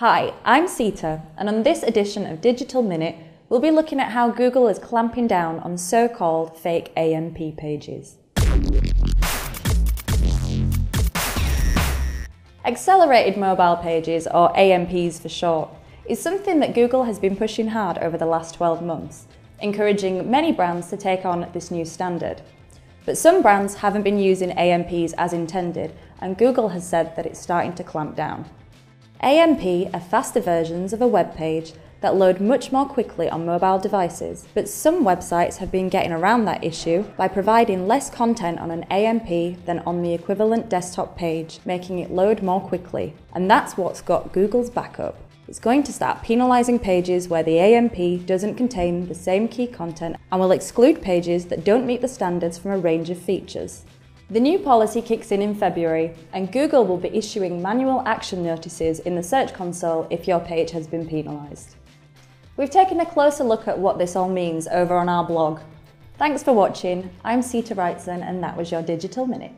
Hi, I'm Sita, and on this edition of Digital Minute, we'll be looking at how Google is clamping down on so-called fake AMP pages. Accelerated Mobile Pages, or AMPs for short, is something that Google has been pushing hard over the last 12 months, encouraging many brands to take on this new standard. But some brands haven't been using AMPs as intended, and Google has said that it's starting to clamp down. AMP are faster versions of a web page that load much more quickly on mobile devices, but some websites have been getting around that issue by providing less content on an AMP than on the equivalent desktop page, making it load more quickly. And that's what's got Google's backup. It's going to start penalising pages where the AMP doesn't contain the same key content and will exclude pages that don't meet the standards from a range of features. The new policy kicks in in February, and Google will be issuing manual action notices in the Search Console if your page has been penalised. We've taken a closer look at what this all means over on our blog. Thanks for watching. I'm Sita Wrightson, and that was your Digital Minute.